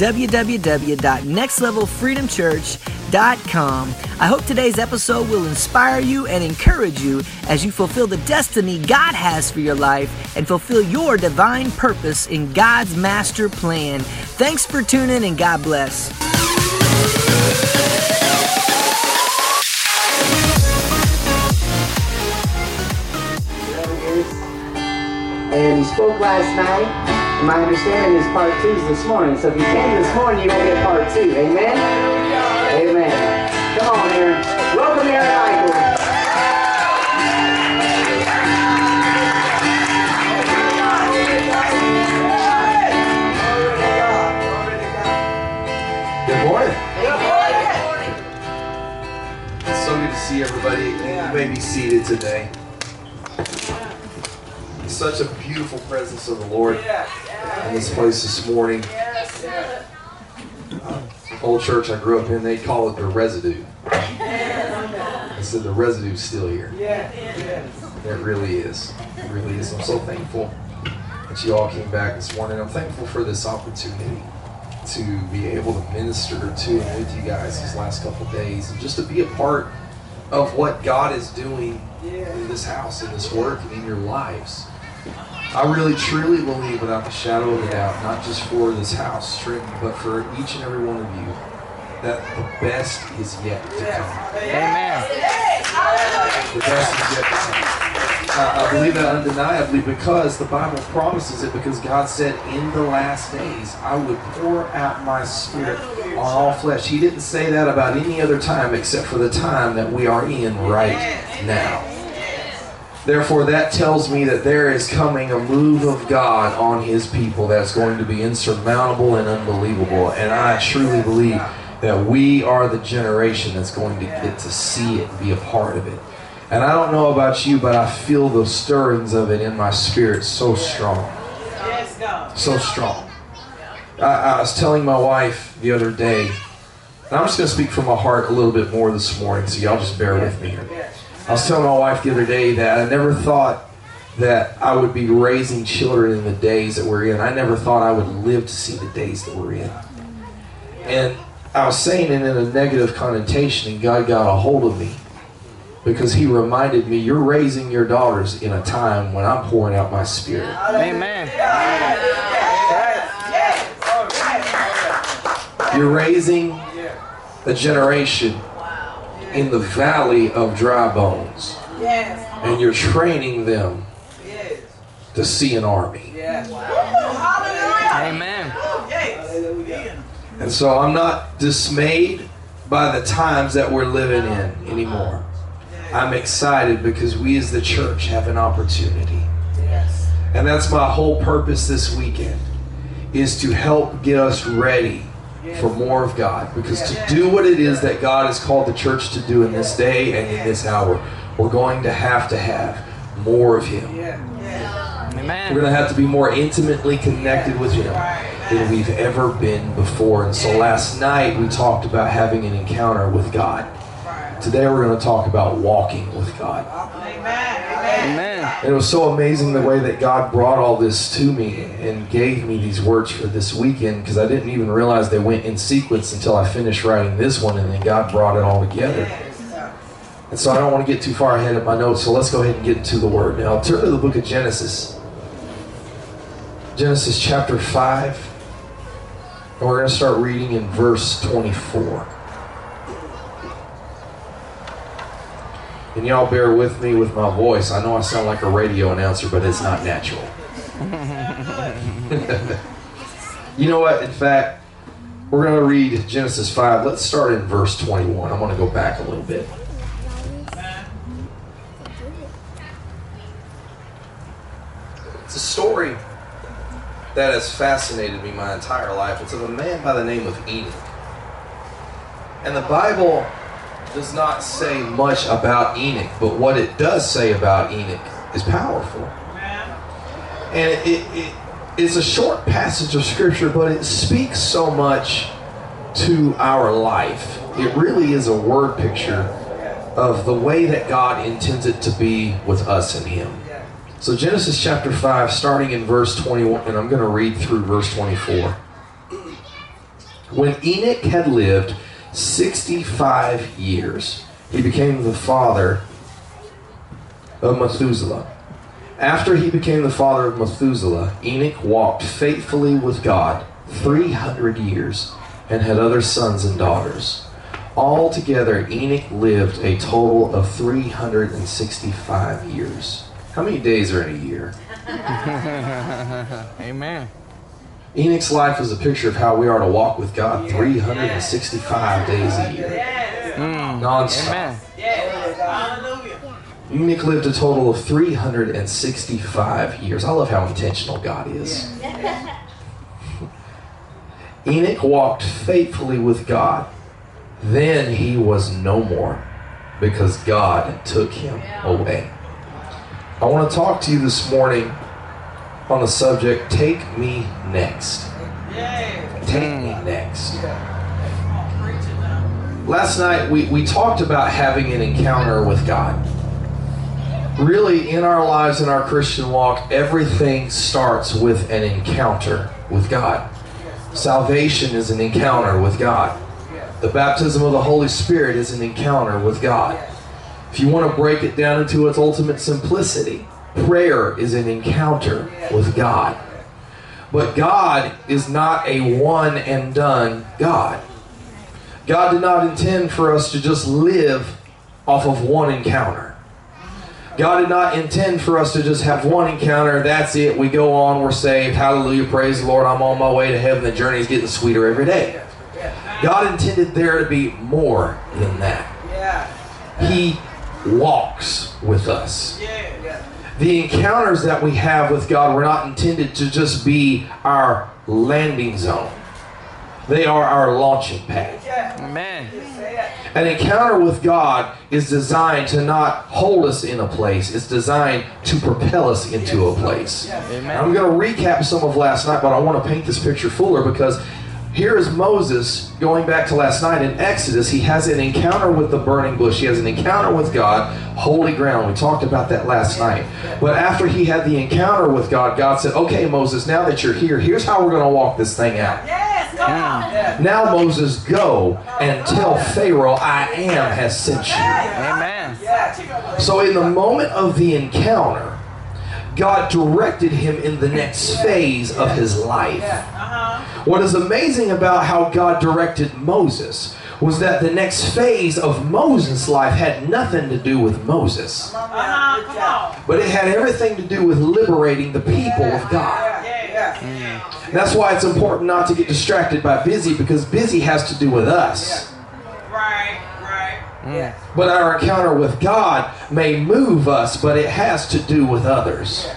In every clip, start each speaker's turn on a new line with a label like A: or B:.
A: www.nextlevelfreedomchurch.com. I hope today's episode will inspire you and encourage you as you fulfill the destiny God has for your life and fulfill your divine purpose in God's master plan. Thanks for tuning and God bless.
B: And spoke last night. And my understanding is part two is this morning. So if you came this morning, you're going to get part two. Amen? Amen. Come on, Aaron. Welcome, Aaron Michael.
C: Good morning. Good morning. It's so good to see everybody. You may be seated today. Such a beautiful presence of the Lord in this place this morning. Uh, old church I grew up in, they call it the residue. I said the residue's still here. It really is. It really is. I'm so thankful that you all came back this morning. I'm thankful for this opportunity to be able to minister to and with you guys these last couple days and just to be a part of what God is doing in this house, in this work, and in your lives. I really truly believe without the shadow of a doubt, not just for this house, Trenton, but for each and every one of you, that the best is yet to come.
A: Amen.
C: The best is yet to come. Uh, I believe that undeniably because the Bible promises it, because God said, In the last days, I would pour out my spirit on all flesh. He didn't say that about any other time except for the time that we are in right now. Therefore, that tells me that there is coming a move of God on His people that's going to be insurmountable and unbelievable. And I truly believe that we are the generation that's going to get to see it and be a part of it. And I don't know about you, but I feel the stirrings of it in my spirit so strong. So strong. I, I was telling my wife the other day, and I'm just going to speak from my heart a little bit more this morning, so y'all just bear with me here. I was telling my wife the other day that I never thought that I would be raising children in the days that we're in. I never thought I would live to see the days that we're in. And I was saying it in a negative connotation, and God got a hold of me because He reminded me, You're raising your daughters in a time when I'm pouring out my spirit.
A: Amen.
C: You're raising a generation in the valley of dry bones, and you're training them to see an army.
A: Amen.
C: And so I'm not dismayed by the times that we're living in anymore. I'm excited because we as the church have an opportunity. And that's my whole purpose this weekend is to help get us ready for more of God. Because to do what it is that God has called the church to do in this day and in this hour, we're going to have to have more of Him. We're going to have to be more intimately connected with Him than we've ever been before. And so last night we talked about having an encounter with God. Today we're going to talk about walking with God.
A: Amen.
C: And it was so amazing the way that God brought all this to me and gave me these words for this weekend because I didn't even realize they went in sequence until I finished writing this one and then God brought it all together. And so I don't want to get too far ahead of my notes, so let's go ahead and get into the word. Now turn to the book of Genesis. Genesis chapter 5. And we're going to start reading in verse 24. And y'all bear with me with my voice. I know I sound like a radio announcer, but it's not natural. you know what? In fact, we're going to read Genesis 5. Let's start in verse 21. I want to go back a little bit. It's a story that has fascinated me my entire life. It's of a man by the name of Enoch. And the Bible does not say much about Enoch, but what it does say about Enoch is powerful. And it, it, it's a short passage of scripture, but it speaks so much to our life. It really is a word picture of the way that God intends it to be with us and Him. So, Genesis chapter 5, starting in verse 21, and I'm going to read through verse 24. When Enoch had lived 65 years, he became the father of Methuselah. After he became the father of Methuselah, Enoch walked faithfully with God 300 years and had other sons and daughters. Altogether, Enoch lived a total of 365 years. How many days are in a year?
D: Amen.
C: Enoch's life is a picture of how we are to walk with God 365 days a year. Non-stop.
D: Amen.
C: Enoch lived a total of 365 years. I love how intentional God is. Enoch walked faithfully with God. Then he was no more because God took him away. I want to talk to you this morning on the subject Take Me Next. Take Me hmm. Next. Last night we, we talked about having an encounter with God. Really, in our lives, in our Christian walk, everything starts with an encounter with God. Salvation is an encounter with God. The baptism of the Holy Spirit is an encounter with God. If you want to break it down into its ultimate simplicity, prayer is an encounter with God. But God is not a one and done God. God did not intend for us to just live off of one encounter. God did not intend for us to just have one encounter. That's it. We go on. We're saved. Hallelujah. Praise the Lord. I'm on my way to heaven. The journey is getting sweeter every day. God intended there to be more than that. He walks with us. The encounters that we have with God were not intended to just be our landing zone. They are our launching pad.
D: Amen.
C: An encounter with God is designed to not hold us in a place, it's designed to propel us into a place.
D: Amen.
C: I'm going to recap some of last night, but I want to paint this picture fuller because here is Moses going back to last night in Exodus. He has an encounter with the burning bush, he has an encounter with God, holy ground. We talked about that last night. But after he had the encounter with God, God said, Okay, Moses, now that you're here, here's how we're going to walk this thing out. Now, Moses, go and tell Pharaoh, I am has sent you.
D: Amen.
C: So, in the moment of the encounter, God directed him in the next phase of his life. What is amazing about how God directed Moses was that the next phase of Moses' life had nothing to do with Moses, uh-huh, but it had everything to do with liberating the people of God. That's why it's important not to get distracted by busy because busy has to do with us.
E: Right, right.
C: But our encounter with God may move us, but it has to do with others.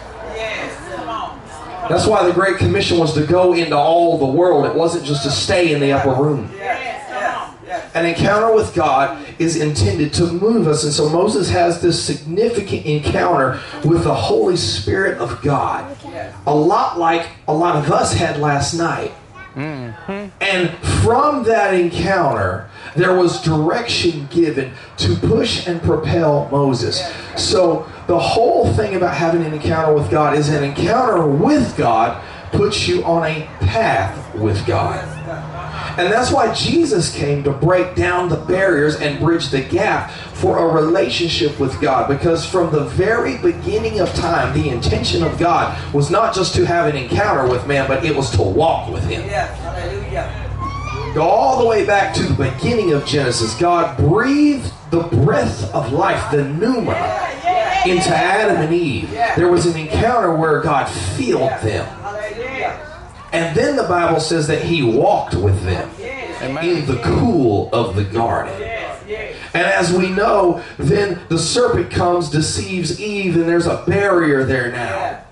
E: Yes, come on.
C: That's why the Great Commission was to go into all the world. It wasn't just to stay in the upper room.
E: Yes, come on.
C: An encounter with God is intended to move us. And so Moses has this significant encounter with the Holy Spirit of God. A lot like a lot of us had last night. Mm-hmm. And from that encounter, there was direction given to push and propel Moses. So the whole thing about having an encounter with God is an encounter with God puts you on a path with God. And that's why Jesus came to break down the barriers and bridge the gap for a relationship with God. Because from the very beginning of time, the intention of God was not just to have an encounter with man, but it was to walk with him. Go all the way back to the beginning of Genesis. God breathed the breath of life, the pneuma, into Adam and Eve. There was an encounter where God filled them. And then the Bible says that he walked with them in the cool of the garden. And as we know, then the serpent comes, deceives Eve, and there's a barrier there now.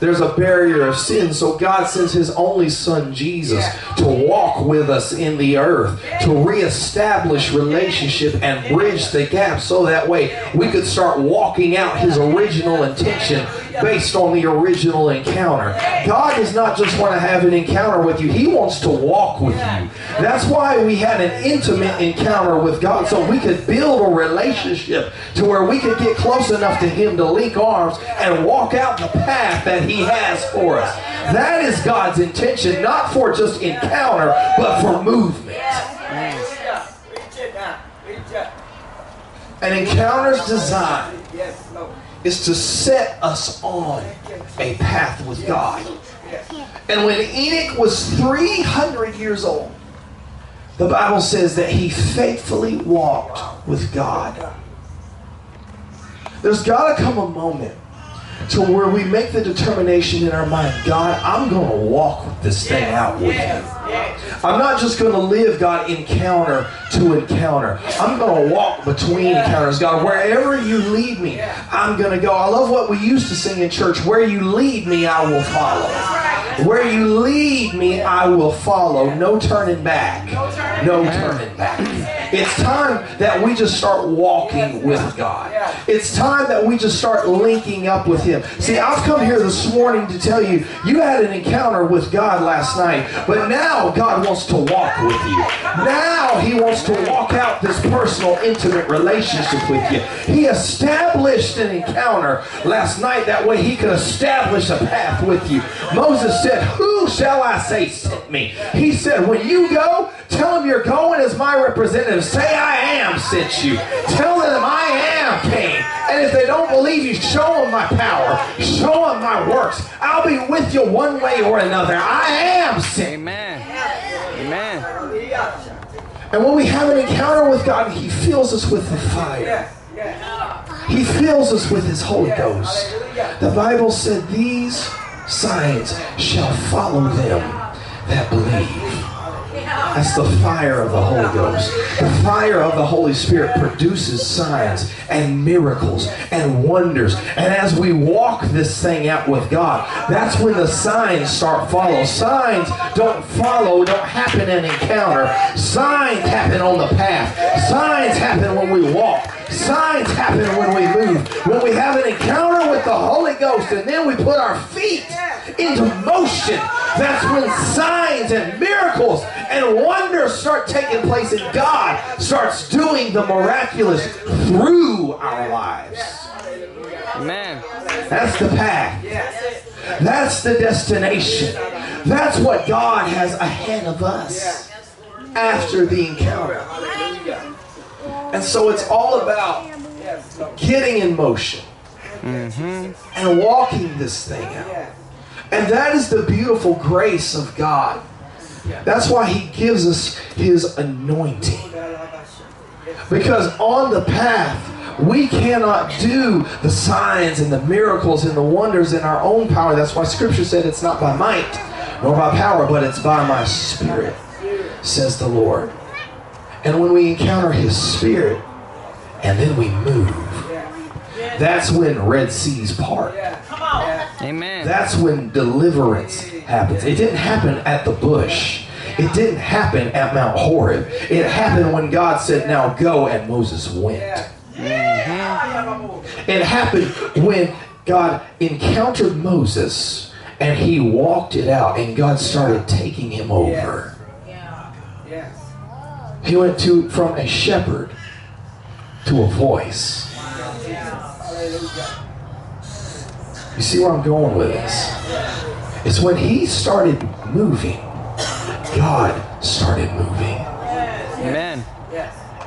C: There's a barrier of sin. So God sends his only son, Jesus, to walk with us in the earth, to reestablish relationship and bridge the gap so that way we could start walking out his original intention based on the original encounter. God does not just want to have an encounter with you, He wants to walk with you. That's why we had an intimate encounter with God so we could build a relationship to where we could get close enough to Him to link arms and walk out the path that He has for us. That is God's intention, not for just encounter, but for movement.
E: Hallelujah. Preach it now. Preach it.
C: An encounter's design. Is to set us on a path with God. And when Enoch was 300 years old, the Bible says that he faithfully walked with God. There's got to come a moment to where we make the determination in our mind God, I'm going to walk this thing out with you. I'm not just going to live, God, encounter to encounter. I'm going to walk between encounters. God, wherever you lead me, I'm going to go. I love what we used to sing in church where you lead me, I will follow. Where you lead me, I will follow. No turning back. No turning back. It's time that we just start walking with God. It's time that we just start linking up with Him. See, I've come here this morning to tell you, you had an encounter with God last night, but now God wants to walk with you. Now He wants to walk out this personal, intimate relationship with you. He established an encounter last night. That way He could establish a path with you. Moses said, Who shall I say sent me? He said, When you go, tell him you're going as my representative. Say, I am sent you. Tell them I am came. And if they don't believe you, show them my power. Show them my works. I'll be with you one way or another. I am sent.
D: Amen. Amen.
C: And when we have an encounter with God, He fills us with the fire. He fills us with His Holy Ghost. The Bible said, These signs shall follow them that believe. That's the fire of the Holy Ghost. The fire of the Holy Spirit produces signs and miracles and wonders. And as we walk this thing out with God, that's when the signs start follow. Signs don't follow, don't happen in encounter. Signs happen on the path. Signs happen when we walk. Signs happen when we move. When we have an encounter with the Holy Ghost and then we put our feet into motion, that's when signs and miracles and wonders start taking place and God starts doing the miraculous through our lives.
D: Amen.
C: That's the path. That's the destination. That's what God has ahead of us after the encounter. And so it's all about getting in motion mm-hmm. and walking this thing out. And that is the beautiful grace of God. That's why He gives us His anointing. Because on the path, we cannot do the signs and the miracles and the wonders in our own power. That's why Scripture said it's not by might nor by power, but it's by my Spirit, says the Lord. And when we encounter His Spirit and then we move, that's when Red Seas part.
D: Amen.
C: That's when deliverance happens. It didn't happen at the bush. It didn't happen at Mount Horeb. It happened when God said, Now go, and Moses went. Mm-hmm. It happened when God encountered Moses and he walked it out, and God started taking him over. He went to from a shepherd to a voice. You see where I'm going with this? It's when he started moving, God started moving.
D: Amen.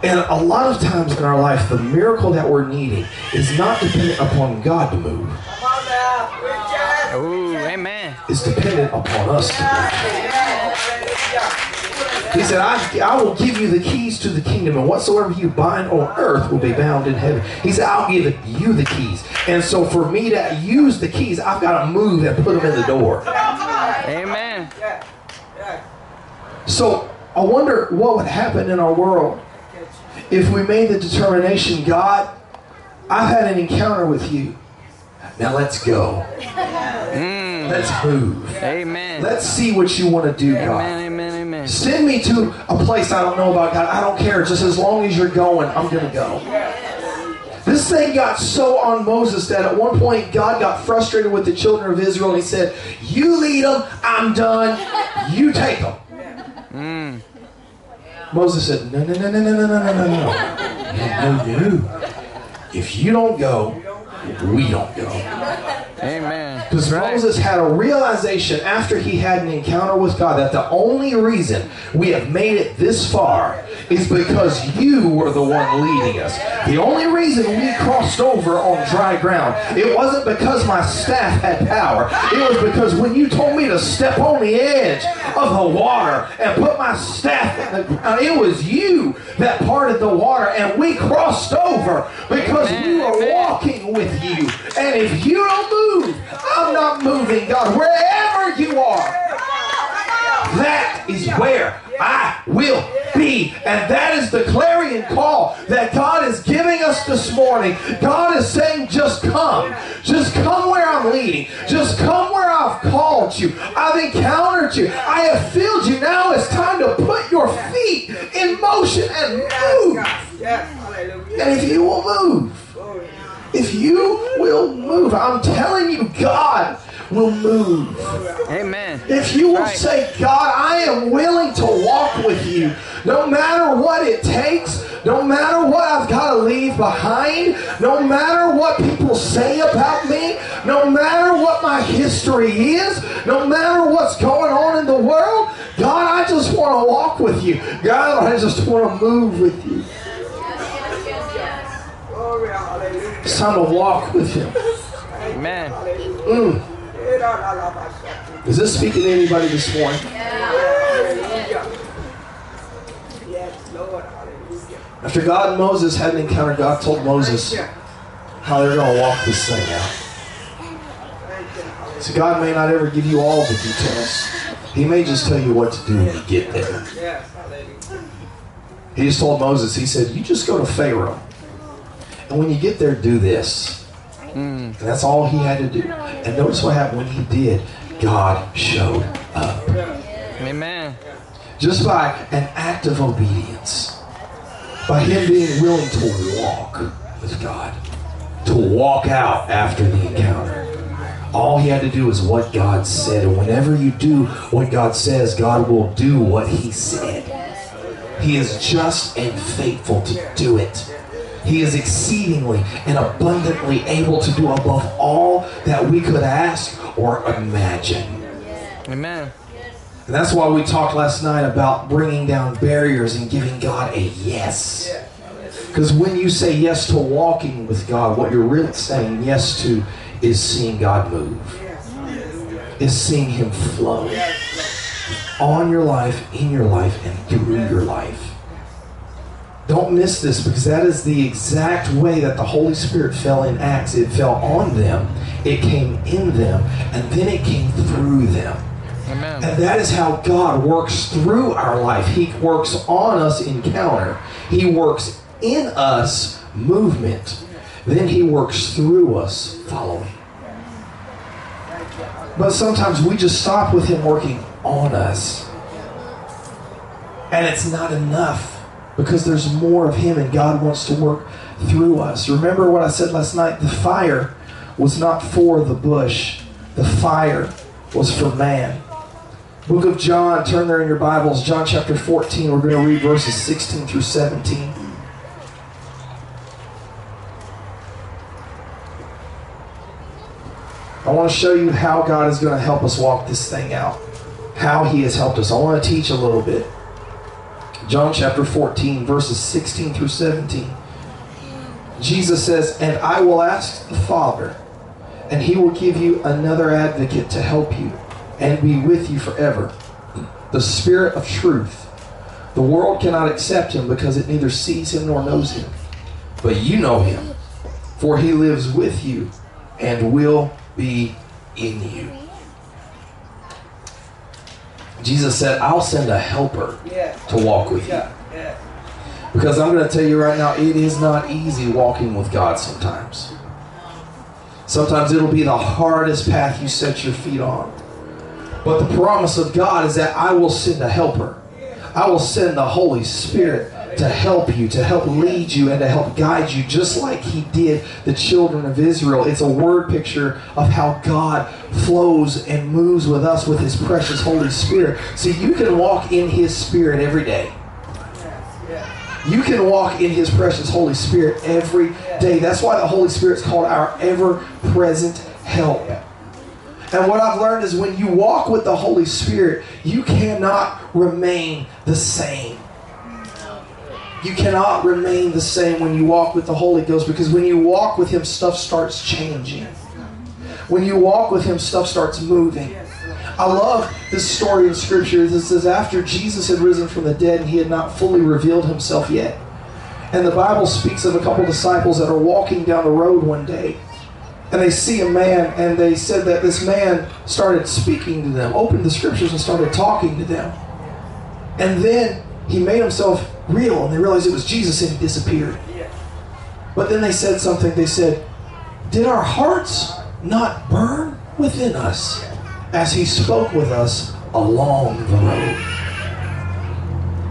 C: And a lot of times in our life, the miracle that we're needing is not dependent upon God to move.
E: Come on now.
D: Ooh, amen.
C: It's dependent upon us to move. He said, I, I will give you the keys to the kingdom, and whatsoever you bind on earth will be bound in heaven. He said, I'll give you the keys. And so for me to use the keys, I've got to move and put them in the door.
D: Amen.
C: So I wonder what would happen in our world if we made the determination, God, I've had an encounter with you. Now let's go.
D: Mm.
C: Let's move.
D: Amen.
C: Let's see what you want to do. God.
D: Amen. Amen.
C: Send me to a place I don't know about, God. I don't care. Just as long as you're going, I'm going to go. This thing got so on Moses that at one point God got frustrated with the children of Israel and he said, You lead them, I'm done, you take them. Mm. Moses said, No, no, no, no, no, no, no, no, no, no. No, no. If you don't go, we don't go.
D: Amen.
C: Because
D: Right.
C: Moses had a realization after he had an encounter with God that the only reason we have made it this far is because you were the one leading us. The only reason we crossed over on dry ground, it wasn't because my staff had power. It was because when you told me to step on the edge of the water and put my staff in the ground, it was you that parted the water and we crossed over because we were
D: Amen.
C: walking with you. And if you don't move, I'm not moving, God. Wherever you are, that is where I will be. And that is the clarion call that God is giving us this morning. God is saying, just come. Just come where I'm leading. Just come where I've called you. I've encountered you. I have filled you. Now it's time to put your feet in motion and move. And if you will move. If you will move, I'm telling you, God will move.
D: Amen.
C: If you will
D: Right.
C: say, God, I am willing to walk with you, no matter what it takes, no matter what I've got to leave behind, no matter what people say about me, no matter what my history is, no matter what's going on in the world, God, I just want to walk with you. God, I just want to move with you.
E: Glory. Hallelujah.
C: It's time to walk with Him.
D: Amen.
C: Mm. Is this speaking to anybody this morning?
E: Yes, Lord.
C: After God and Moses had an encounter, God told Moses how they're going to walk this thing out.
E: Thank you. Hallelujah.
C: So God may not ever give you all the details. He may just tell you what to do when you get there. He just told Moses, he said, you just go to Pharaoh. And when you get there, do this. Mm. And that's all he had to do. And notice what happened when he did. God showed up.
D: Amen.
C: Just by an act of obedience. By him being willing to walk with God. To walk out after the encounter. All he had to do is what God said. And whenever you do what God says, God will do what he said. He is just and faithful to do it. He is exceedingly and abundantly able to do above all that we could ask or imagine.
D: Amen.
C: And that's why we talked last night about bringing down barriers and giving God a yes. Because when you say yes to walking with God, what you're really saying yes to is seeing God move, is seeing Him flow on your life, in your life, and through your life. Don't miss this because that is the exact way that the Holy Spirit fell in Acts. It fell on them, it came in them, and then it came through them.
D: Amen.
C: And that is how God works through our life. He works on us encounter. He works in us movement. Then he works through us following. But sometimes we just stop with him working on us. And it's not enough because there's more of him and God wants to work through us. Remember what I said last night? The fire was not for the bush. The fire was for man. Book of John, turn there in your Bibles, John chapter 14. We're going to read verses 16 through 17. I want to show you how God is going to help us walk this thing out. How He has helped us. I want to teach a little bit. John chapter 14, verses 16 through 17. Jesus says, And I will ask the Father, and He will give you another advocate to help you and be with you forever. The Spirit of truth. The world cannot accept him because it neither sees him nor knows him. But you know him, for he lives with you and will be in you. Jesus said, I'll send a helper
E: Yes.
C: to walk with you.
E: Yes.
C: Because I'm going to tell you right now, it is not easy walking with God sometimes. Sometimes it'll be the hardest path you set your feet on. But the promise of God is that I will send a helper. I will send the Holy Spirit to help you, to help lead you, and to help guide you, just like He did the children of Israel. It's a word picture of how God flows and moves with us with His precious Holy Spirit. So you can walk in His Spirit every day. You can walk in His precious Holy Spirit every day. That's why the Holy Spirit's called our ever present help. And what I've learned is when you walk with the Holy Spirit, you cannot remain the same. You cannot remain the same when you walk with the Holy Ghost because when you walk with Him, stuff starts changing. When you walk with Him, stuff starts moving. I love this story in Scripture. It says, after Jesus had risen from the dead and He had not fully revealed Himself yet. And the Bible speaks of a couple disciples that are walking down the road one day and they see a man and they said that this man started speaking to them opened the scriptures and started talking to them and then he made himself real and they realized it was jesus and he disappeared. But then they said something. They said did our hearts not burn within us as he spoke with us along the road?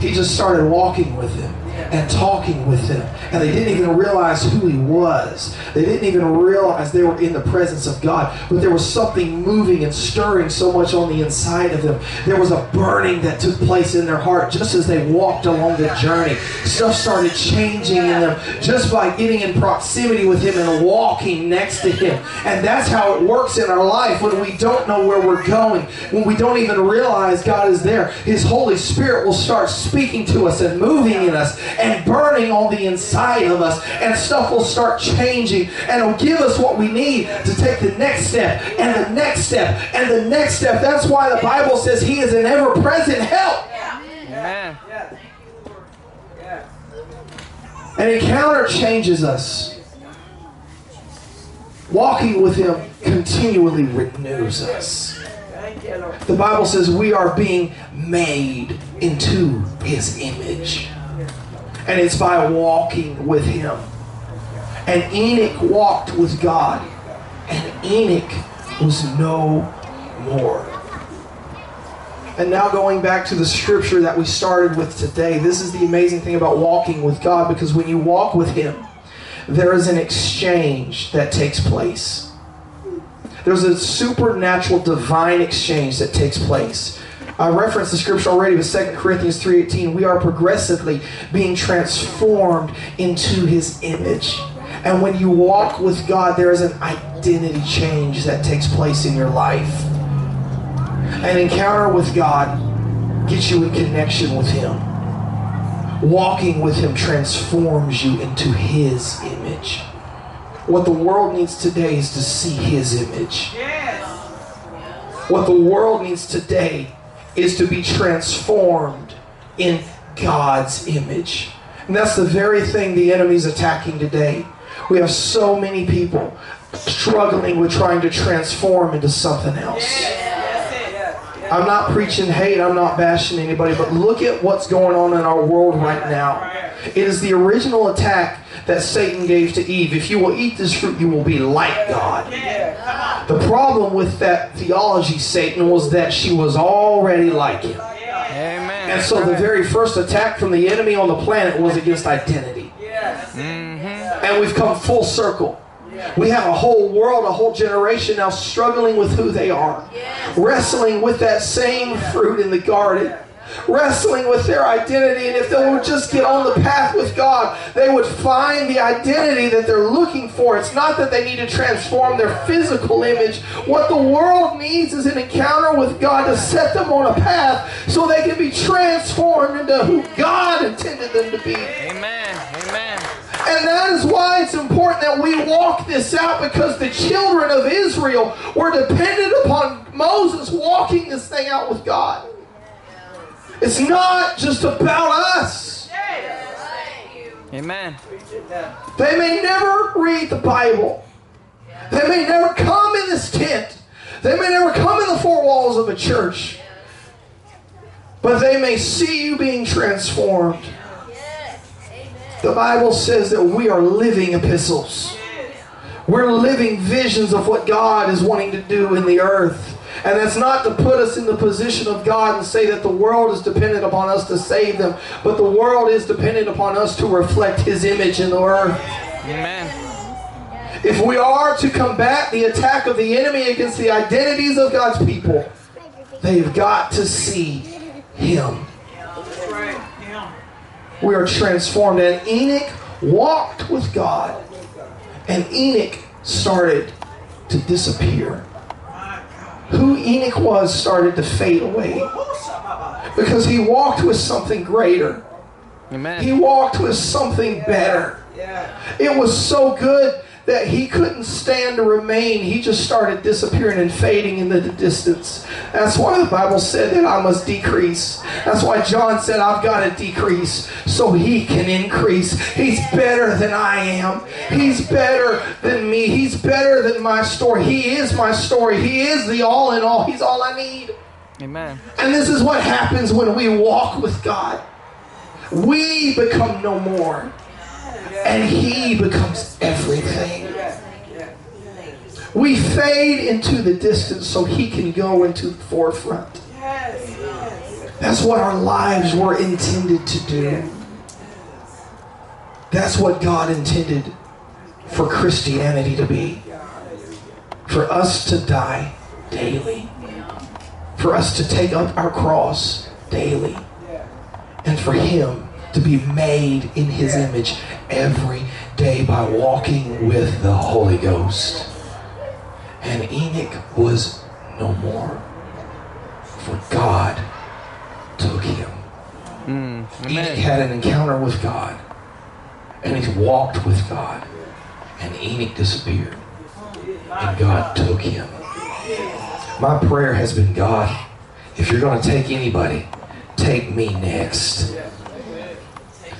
C: He just started walking with them and talking with them. And they didn't even realize who he was. They didn't even realize they were in the presence of God. But there was something moving and stirring so much on the inside of them. There was a burning that took place in their heart just as they walked along the journey. Stuff started changing in them just by getting in proximity with him and walking next to him. And that's how it works in our life when we don't know where we're going, when we don't even realize God is there. His Holy Spirit will start speaking to us and moving in us and burning on the inside of us, and stuff will start changing, and it'll give us what we need to take the next step, and the next step, and the next step. That's why the Bible says He is an ever present help.
D: Amen.
C: An encounter changes us. Walking with Him continually renews us.
E: Thank you, Lord.
C: The Bible says we are being made into His image. And it's by walking with Him. And Enoch walked with God. And Enoch was no more. And now going back to the scripture that we started with today, this is the amazing thing about walking with God because when you walk with Him, there is an exchange that takes place. There's a supernatural divine exchange that takes place. I referenced the scripture already with 2 Corinthians 3.18. We are progressively being transformed into his image. And when you walk with God, there is an identity change that takes place in your life. An encounter with God gets you in connection with him. Walking with him transforms you into his image. What the world needs today is to see his image. Yes. What the world needs today is to be transformed in God's image. And that's the very thing the enemy's attacking today. We have so many people struggling with trying to transform into something else. I'm not preaching hate, I'm not bashing anybody, but look at what's going on in our world right now. It is the original attack that Satan gave to Eve. If you will eat this fruit, you will be like God. The problem with that theology, Satan, was that she was already like him.
D: Amen.
C: And so the very first attack from the enemy on the planet was against identity.
D: Mm-hmm.
C: And we've come full circle. We have a whole world, a whole generation now struggling with who they are, wrestling with that same fruit in the garden, wrestling with their identity. And if they would just get on the path with God, they would find the identity that they're looking for. It's not that they need to transform their physical image. What the world needs is an encounter with God to set them on a path so they can be transformed into who God intended them to be.
D: Amen. Amen.
C: And that is why it's important that we walk this out because the children of Israel were dependent upon Moses walking this thing out with God. It's not just about us.
D: Amen.
C: They may never read the Bible. They may never come in this tent. They may never come in the four walls of a church. But they may see you being transformed. The Bible says that we are living epistles. We're living visions of what God is wanting to do in the earth. And that's not to put us in the position of God and say that the world is dependent upon us to save them, but the world is dependent upon us to reflect His image in the earth.
D: Amen.
C: If we are to combat the attack of the enemy against the identities of God's people, they've got to see Him. We are transformed. And Enoch walked with God, and Enoch started to disappear. Who Enoch was started to fade away because he walked with something greater. He walked with something better. It was so good that he couldn't stand to remain. He just started disappearing and fading in the distance. That's why the Bible said that I must decrease. That's why John said I've got to decrease so he can increase. He's better than I am. He's better than me. He's better than my story. He is my story. He is the all in all. He's all I need.
D: Amen.
C: And this is what happens when we walk with God. We become no more. And He becomes everything. We fade into the distance so He can go into the forefront. That's what our lives were intended to do. That's what God intended for Christianity to be. For us to die daily for us to take up our cross daily and for him to be made in his image every day by walking with the Holy Ghost. And Enoch was no more, for God took him.
D: Mm.
C: Enoch had an encounter with God, and he walked with God, and Enoch disappeared, and God took him. My prayer has been God, if you're going to take anybody, take me next.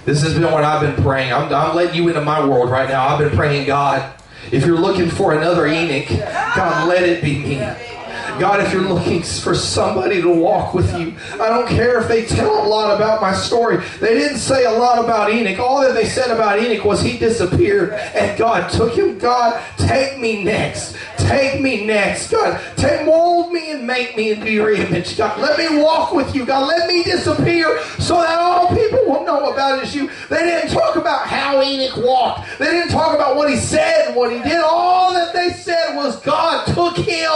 C: This has been what I've been praying. I'm, I'm letting you into my world right now. I've been praying, God, if you're looking for another Enoch, God, let it be me. God, if you're looking for somebody to walk with you, I don't care if they tell a lot about my story. They didn't say a lot about Enoch. All that they said about Enoch was he disappeared and God took him. God, take me next. Take me next. God, take, mold me and make me into your image. God, let me walk with you. God, let me disappear so that all people will know about is you. They didn't talk about how Enoch walked. They didn't talk about what he said and what he did. All that they said was God took him.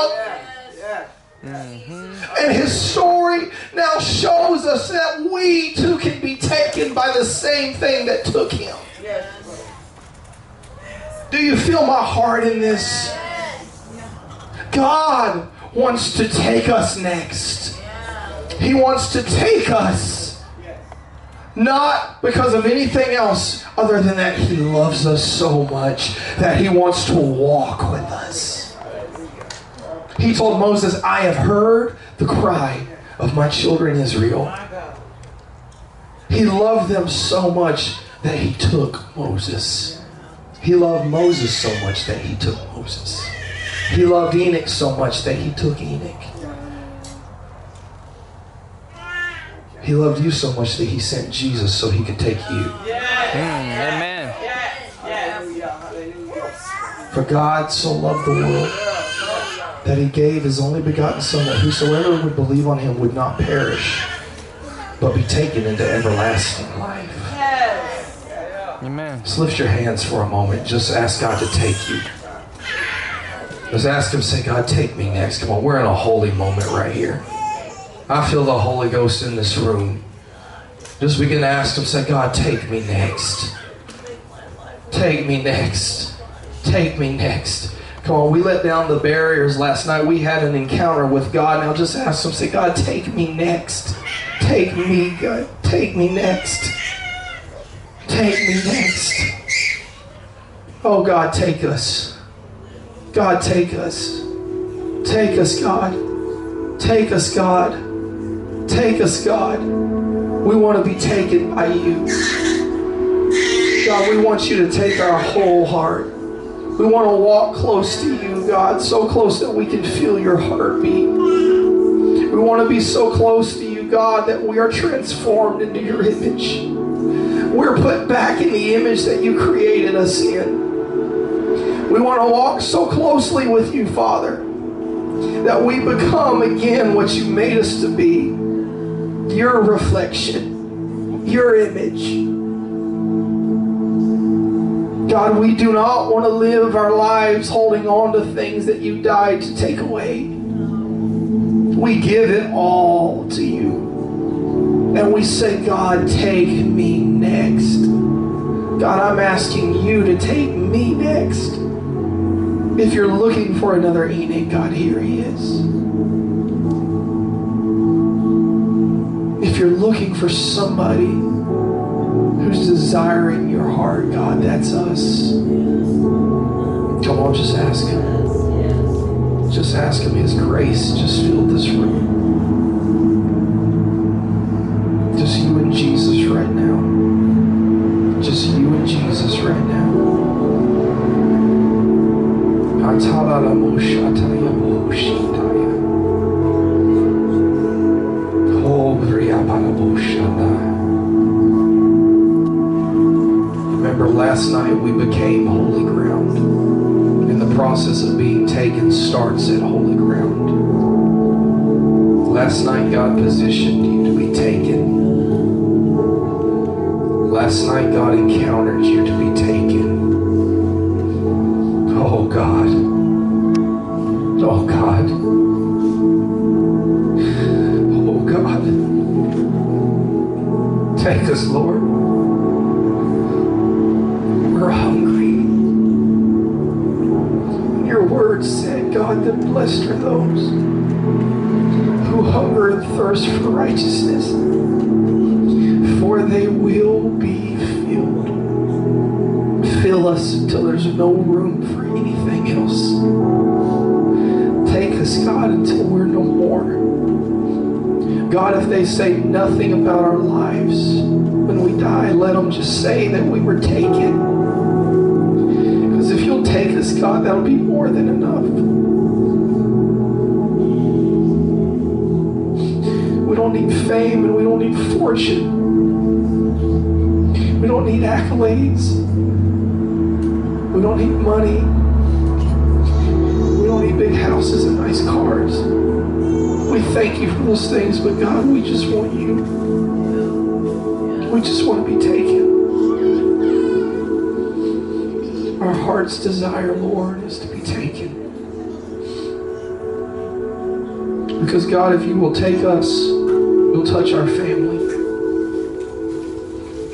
C: Mm-hmm. And his story now shows us that we too can be taken by the same thing that took him. Do you feel my heart in this? God wants to take us next. He wants to take us. Not because of anything else other than that he loves us so much that he wants to walk with us. He told Moses, I have heard the cry of my children Israel. He loved them so much that he took Moses. He loved Moses so much that he took Moses. He loved Enoch so much that he took Enoch. He loved you so much that he sent Jesus so he could take you.
D: Amen.
C: For God so loved the world that he gave his only begotten Son, that whosoever would believe on him would not perish, but be taken into everlasting life.
D: Amen.
C: Just lift your hands for a moment. Just ask God to take you. Just ask Him, say, God, take me next. Come on, we're in a holy moment right here. I feel the Holy Ghost in this room. Just begin to ask Him, say, God, take me next. Take me next. Take me next. Come on, we let down the barriers last night. We had an encounter with God. Now just ask Him, say, God, take me next. Take me, God. Take me next. Take me next. Oh, God, take us. God, take us. Take us, God. Take us, God. Take us, God. We want to be taken by you. God, we want you to take our whole heart. We want to walk close to you, God, so close that we can feel your heartbeat. We want to be so close to you, God, that we are transformed into your image. We're put back in the image that you created us in. We want to walk so closely with you, Father, that we become again what you made us to be your reflection, your image. God, we do not want to live our lives holding on to things that you died to take away. We give it all to you. And we say, God, take me next. God, I'm asking you to take me next. If you're looking for another Enoch, God, here he is. If you're looking for somebody who's desiring your heart, God, that's us. Come on, just ask him. Just ask him. His grace just filled this room. God, until we're no more. God, if they say nothing about our lives when we die, let them just say that we were taken. Because if you'll take us, God, that'll be more than enough. We don't need fame and we don't need fortune. We don't need accolades. We don't need money. Big houses and nice cars. We thank you for those things, but God, we just want you. We just want to be taken. Our heart's desire, Lord, is to be taken. Because, God, if you will take us, you'll touch our family.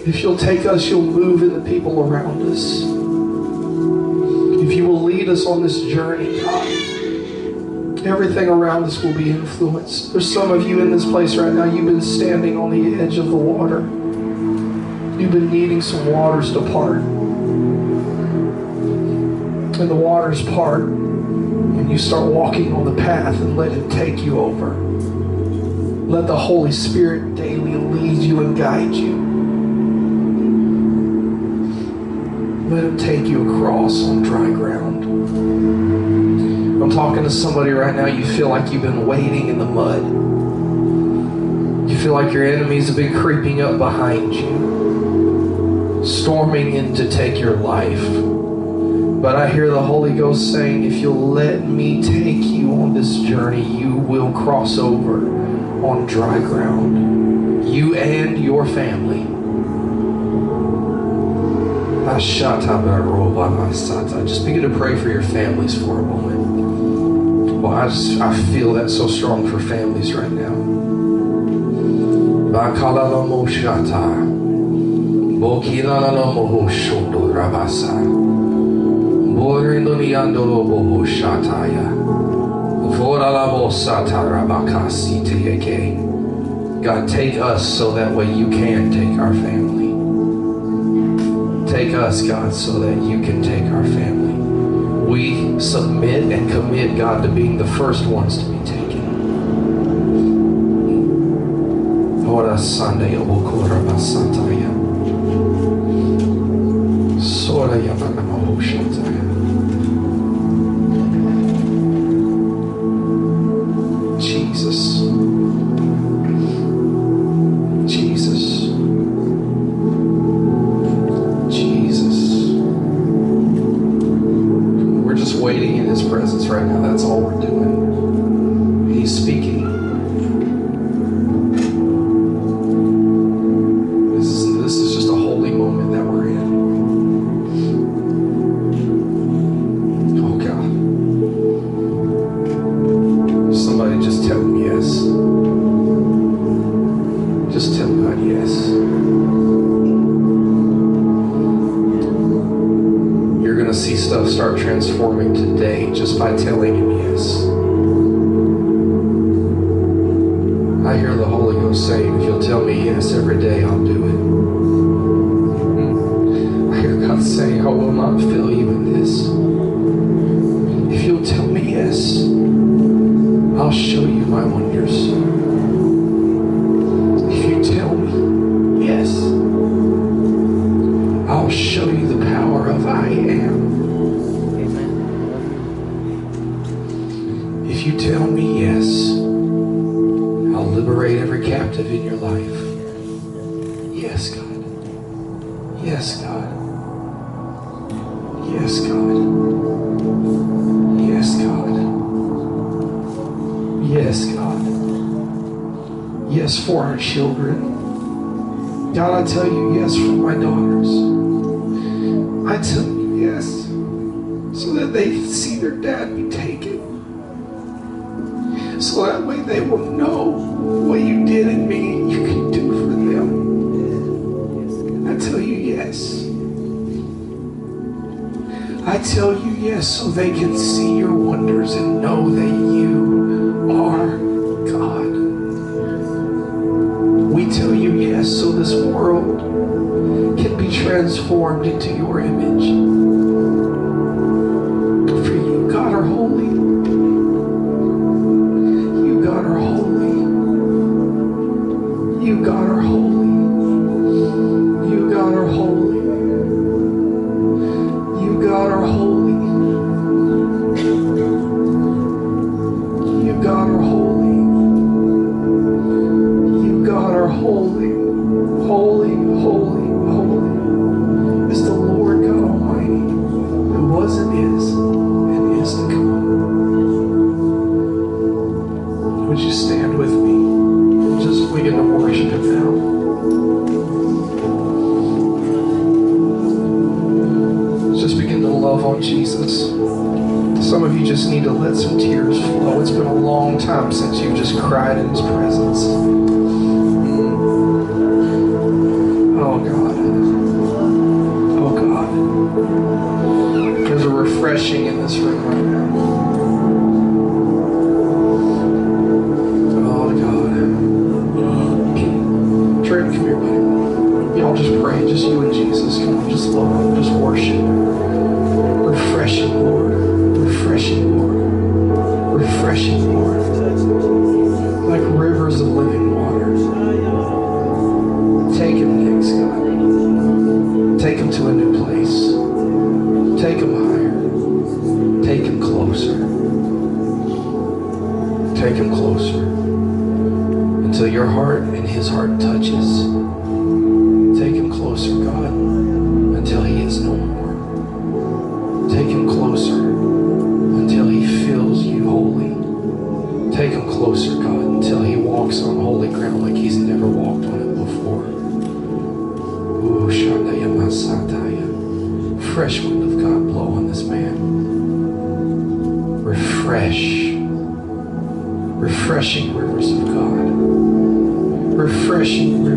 C: If you'll take us, you'll move in the people around us. If you will lead us on this journey, God, everything around us will be influenced. There's some of you in this place right now, you've been standing on the edge of the water. You've been needing some waters to part. And the waters part, and you start walking on the path and let Him take you over. Let the Holy Spirit daily lead you and guide you. Let Him take you across on dry ground. I'm talking to somebody right now, you feel like you've been wading in the mud. You feel like your enemies have been creeping up behind you, storming in to take your life. But I hear the Holy Ghost saying, if you'll let me take you on this journey, you will cross over on dry ground. You and your family. Just begin to pray for your families for a moment. Well, I just I feel that so strong for families right now. God, take us so that way you can take our family. Take us, God, so that you can take our family. We submit and commit, God, to being the first ones to be taken. Ora Sunday Obokura I hear the Holy Ghost saying, if you'll tell me yes every day, I'll do it. I hear God saying, I will not fail you in this. If you'll tell me yes, I'll show you my wonders. Children. God, I tell you yes for my daughters. I tell you yes so that they see their dad be taken. So that way they will know what you did in me you can do for them. I tell you yes. I tell you yes so they can see your wonders and know that transformed into your image. For you, God, are holy. You, God, are holy. You, God, are holy. You, God, are holy. You, God, are holy. You, God, are holy. You, God, are. Holy,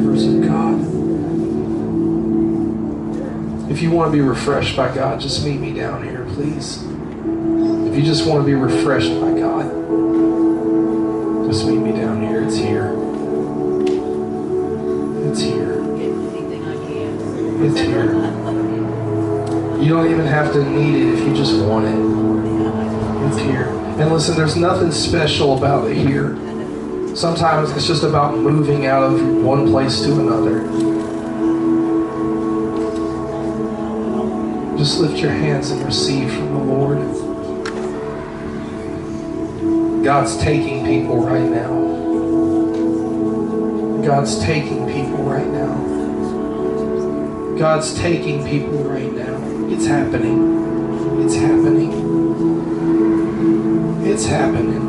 C: rivers of God. If you want to be refreshed by God, just meet me down here, please. If you just want to be refreshed by God, just meet me down here. It's here. It's here. It's here. You don't even have to need it if you just want it. It's here. And listen, there's nothing special about it here. Sometimes it's just about moving out of one place to another. Just lift your hands and receive from the Lord. God's taking people right now. God's taking people right now. God's taking people right now. It's happening. It's happening. It's happening.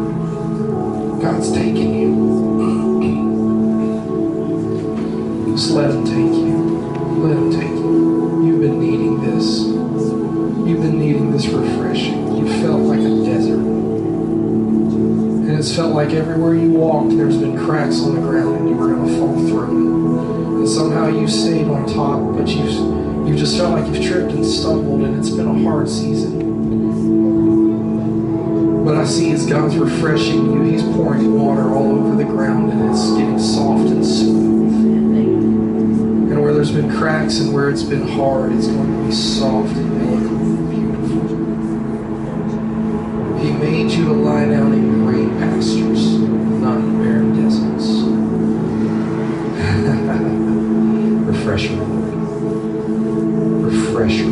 C: See as God's refreshing you, He's pouring water all over the ground and it's getting soft and smooth. And where there's been cracks and where it's been hard, it's going to be soft and beautiful. He made you to lie down in green pastures, not in barren deserts. Refresh me, Lord. Refresh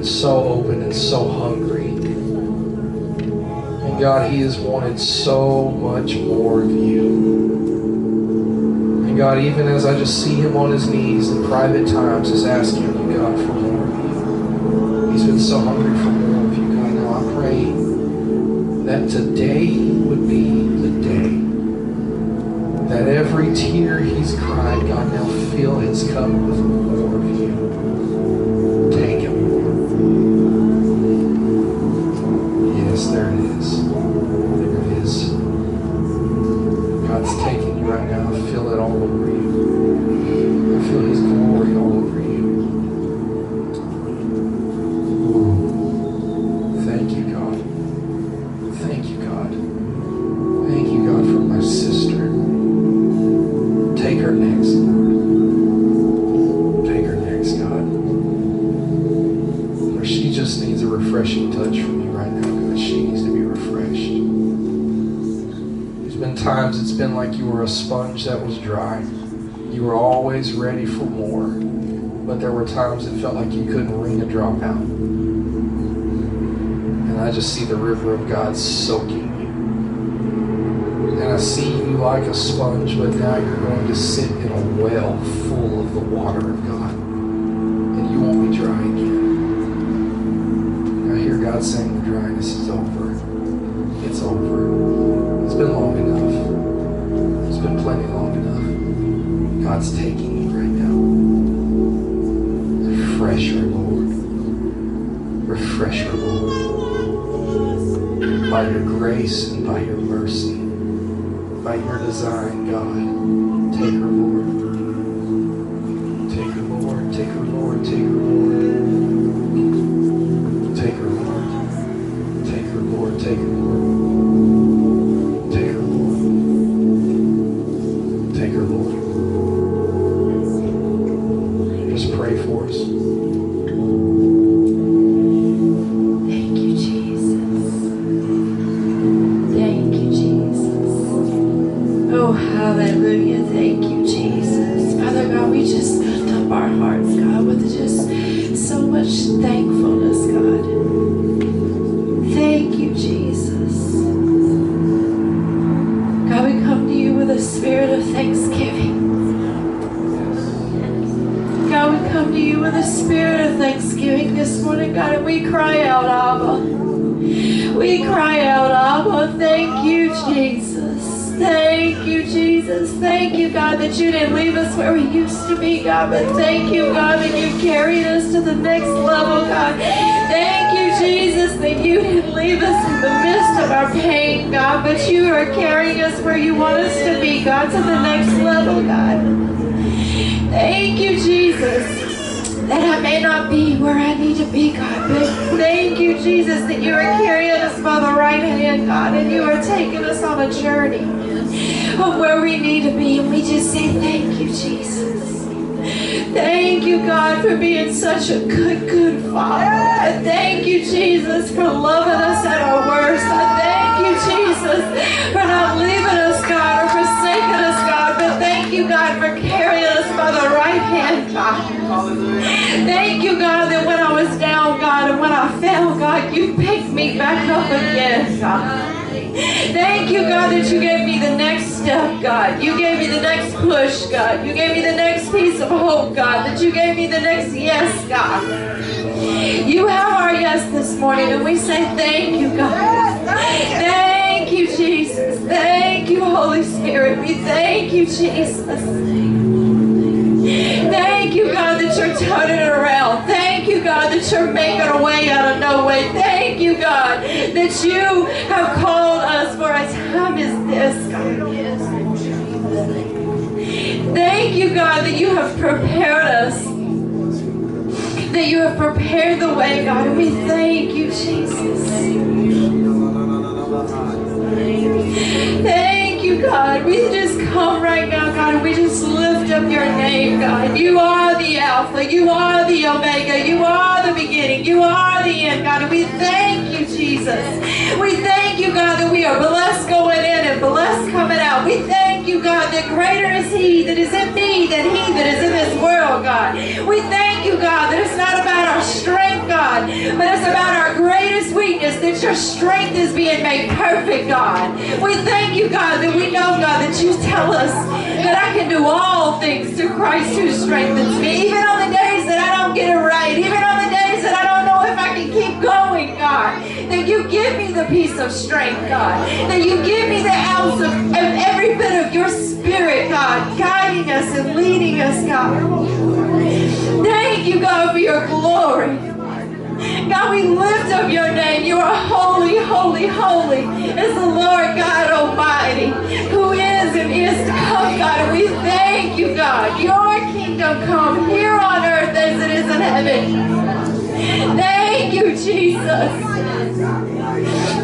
C: been so open and so hungry. And God, he has wanted so much more of you. And God, even as I just see him on his knees in private times, just asking you, God, for more of you. He's been so hungry for more of you, God. Now I pray that today were times it felt like you couldn't wring a drop out. And I just see the river of God soaking you. And I see you like a sponge, but now you're going to sit in a well full of the water of God. And you won't be dry again. And I hear God saying the dryness is over. It's over. It's been long enough. It's been plenty long enough. God's taking Refresh her, Lord. Refresh her, Lord. By your grace and by your mercy by your design, God. Take her, Lord.
F: God. Thank you, Jesus, that you didn't leave us in the midst of our pain, God. But you are carrying us where you want us to be, God, to the next level, God. Thank you, Jesus that I may not be where I need to be, God. But thank you, Jesus, that you are carrying us by the right hand, God, and you are taking us on a journey of where we need to be. And we just say thank you, Jesus. Thank you, God, for being such a good, good Father. I thank you, Jesus, for loving us at our worst. I thank you, Jesus, for not leaving us, God, or forsaking us, God. But thank you, God, for carrying us by the right hand, God. Thank you, God, that when I was down, God, and when I fell, God, you picked me back up again, God. Thank you, God, that you gave me the next step, God. You gave me the next push, God. You gave me the next piece of hope, God. That you gave me the next yes, God. You have our yes this morning, and we say thank you, God. Thank you, Jesus. Thank you, Holy Spirit. We thank you, Jesus. Thank you, God, that you're turning it around. Thank you, God, that you're making a way out of no way. Thank you, God, that you have called us for a time as this, God. Thank you, God, that you have prepared us. That you have prepared the way, God. We thank you, Jesus. Thank you, God. We just come right now, God, and we just lift up your name, God. You are the Alpha. You are the Omega. You are the beginning. You are the end, God. And we thank you, Jesus. We thank you, God, that we are blessed going in and blessed coming out. We thank you, God, that greater is He that is in me than He that is in this world, God. We thank you, God, that it's not about our strength, God, but it's about our greatest weakness, that your strength is being made perfect, God. We thank you, God, that we know, God, that you tell us that I can do all things through Christ who strengthens me, even on the days that I don't get it right, even on the days that I don't know if I can keep going, God. That you give me the peace of strength, God. That you give me the ounce of, of every bit of your spirit, God, guiding us and leading us, God. Thank you, God, for your glory. God, we lift up your name. You are holy, holy, holy is the Lord God Almighty, who is and is to come, God. We thank you, God. Your kingdom come here on earth as it is in heaven. Thank you, Jesus.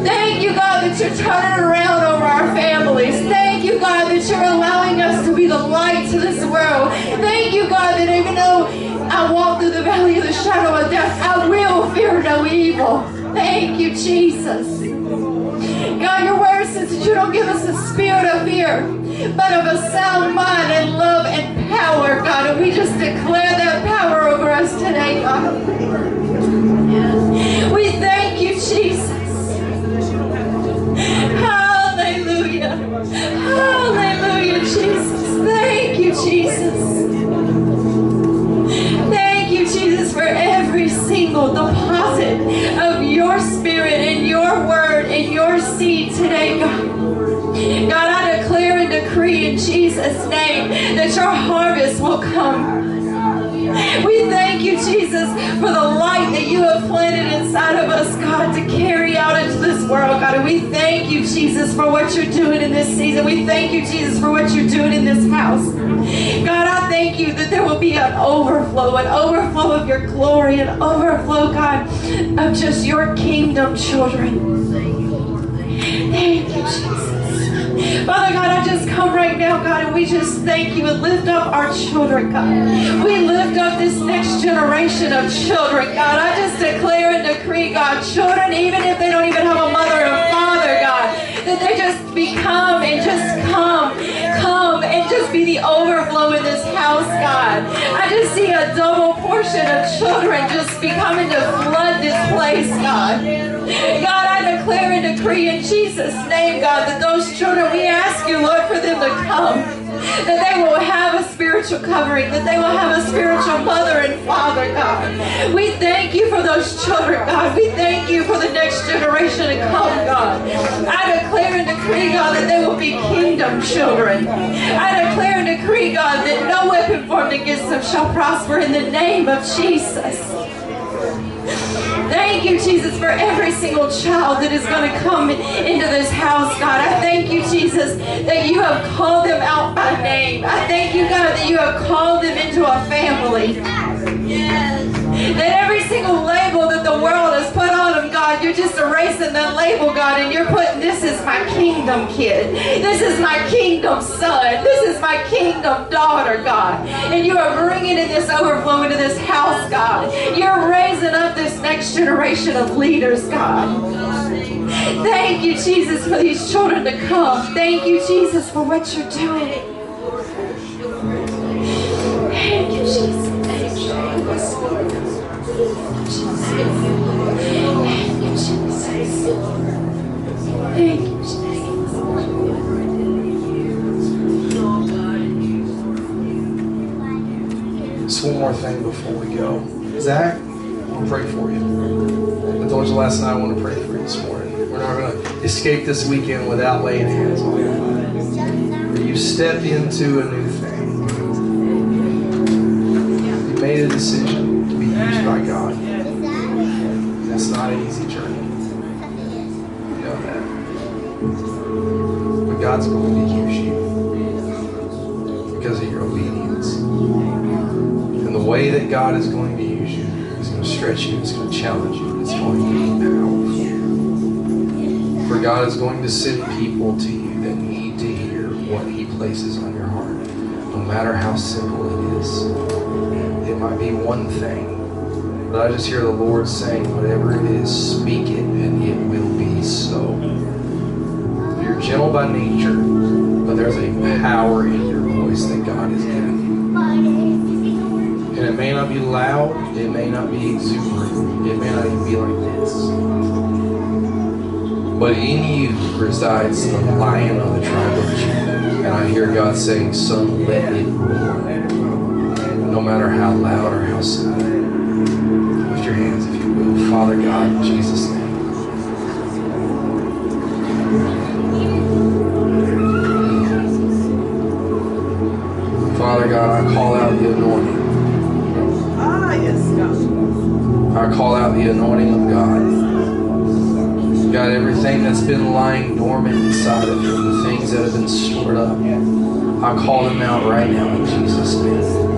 F: Thank you, God, that you're turning around over our families. Thank you, God, that you're allowing us to be the light to this world. Thank you, God, that even though I walk through the valley of the shadow of death, I will fear no evil. Thank you, Jesus. God, your word says that you don't give us a spirit of fear, but of a sound mind and love and power, God. And we just declare that power over us today, God. We thank you, Jesus. Hallelujah. Hallelujah, Jesus. Thank you, Jesus. Thank you, Jesus, for every single deposit of your spirit and your word and your seed today, God. God, I declare and decree in Jesus' name that your harvest will come. We thank you, Jesus, for the light that you have planted inside of us, God, to carry out into this world, God. And we thank you, Jesus, for what you're doing in this season. We thank you, Jesus, for what you're doing in this house. God, I thank you that there will be an overflow, an overflow of your glory, an overflow, God, of just your kingdom children. Thank you, Jesus. Father God, I just come right now, God, and we just thank you and lift up our children, God. We lift up this next generation of children, God. I just declare and decree, God, children, even if they don't even have a mother and father, God, that they just become and just come, come and just be the overflow in this house, God. I just see a double portion of children just becoming to flood this place, God. Declare and decree in Jesus' name, God, that those children, we ask you, Lord, for them to come. that they will have a spiritual covering, that they will have a spiritual mother and father, God. We thank you for those children, God. We thank you for the next generation to come, God. I declare and decree, God, that they will be kingdom children. I declare and decree, God, that no weapon formed against them shall prosper in the name of Jesus. Thank you, Jesus, for every single child that is going to come into this house, God. I thank you, Jesus, that you have called them out by name. I thank you, God, that you have called them into a family. That every single label that the world has put on them, God, you're just erasing that label, God, and you're putting, this is my kingdom kid. This is my kingdom son. This is my kingdom daughter, God. And you are bringing in this overflow into this house, God. You're raising up this next generation of leaders, God. Thank you, Jesus, for these children to come. Thank you, Jesus, for what you're doing.
C: Just one more thing before we go. Zach, I want to pray for you. I told you last night I want to pray for you this morning. We're not going to escape this weekend without laying hands on you. You stepped into a new thing. You made a decision to be used by God. Not an easy journey. You know that. But God's going to use you because of your obedience. And the way that God is going to use you, is going to stretch you, He's going to challenge you, it's going to be powerful. For God is going to send people to you that need to hear what He places on your heart, no matter how simple it is. It might be one thing, but I just hear the Lord saying, whatever it is, speak it, and it will be so. You're gentle by nature, but there's a power in your voice that God has given you. And it may not be loud, it may not be exuberant, it may not even be like this. But in you resides the lion of the tribe of Judah. And I hear God saying, Son, let it roar. No matter how loud or how silent. Your hands if you will. Father God, in Jesus' name. Father God, I call out the anointing.
E: Ah, yes, God.
C: I call out the anointing of God. God, everything that's been lying dormant inside of him, the things that have been stored up, I call them out right now in Jesus' name.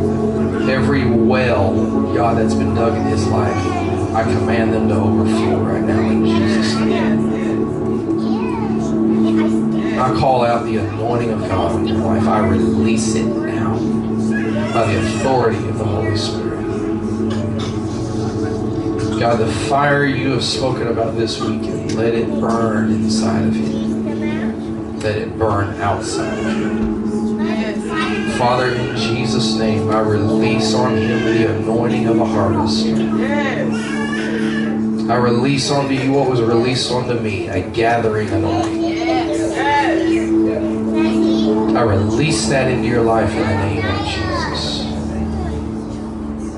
C: Every well, God, that's been dug in his life, I command them to overflow right now in Jesus' name. I call out the anointing of God in your life. I release it now by the authority of the Holy Spirit. God, the fire you have spoken about this weekend, let it burn inside of him. Let it burn outside of him. Father, in Jesus' name, I release on him the anointing of a harvest. I release onto you what was released onto me, a gathering anointing. I release that into your life in the name of Jesus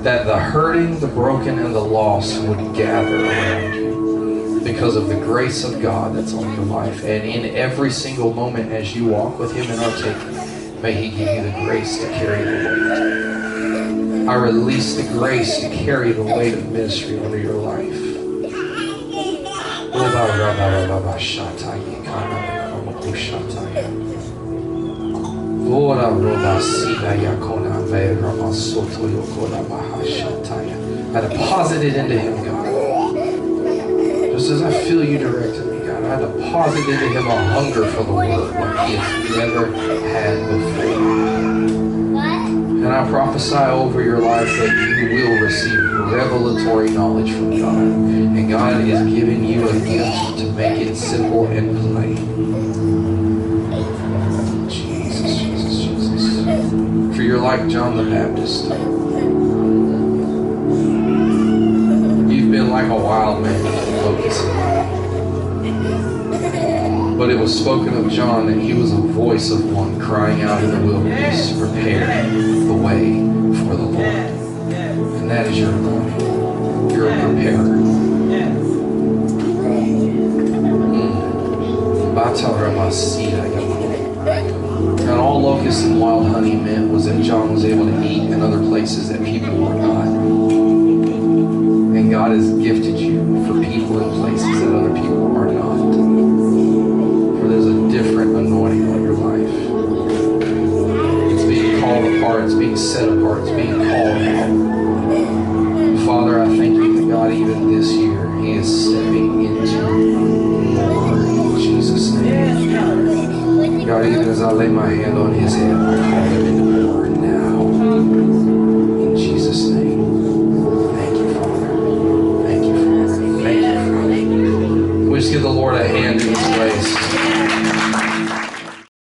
C: that the hurting, the broken, and the lost would gather around you because of the grace of God that's on your life. And in every single moment as you walk with Him and are taken, may He give you the grace to carry the weight. I release the grace to carry the weight of ministry over your life. I deposit it into him, God. Just as I feel you directing me, God, I deposit into him a hunger for the word like he has never had before. And I prophesy over your life that you will receive revelatory knowledge from God. And God is giving you a gift to make it simple and plain. Jesus, Jesus, Jesus. For you're like John the Baptist. You've been like a wild man But it was spoken of John that he was a voice of one crying out in the wilderness, prepare the way for the Lord. And that is your anointing. You're a preparer. Mm. And all locusts and wild honey meant was that John was able to eat in other places that people were not. And God has gifted you for people in places that other being set apart, it's being called out. Father, I thank you that God, even this year, He is stepping into more in Jesus' name. God, even as I lay my hand on His head,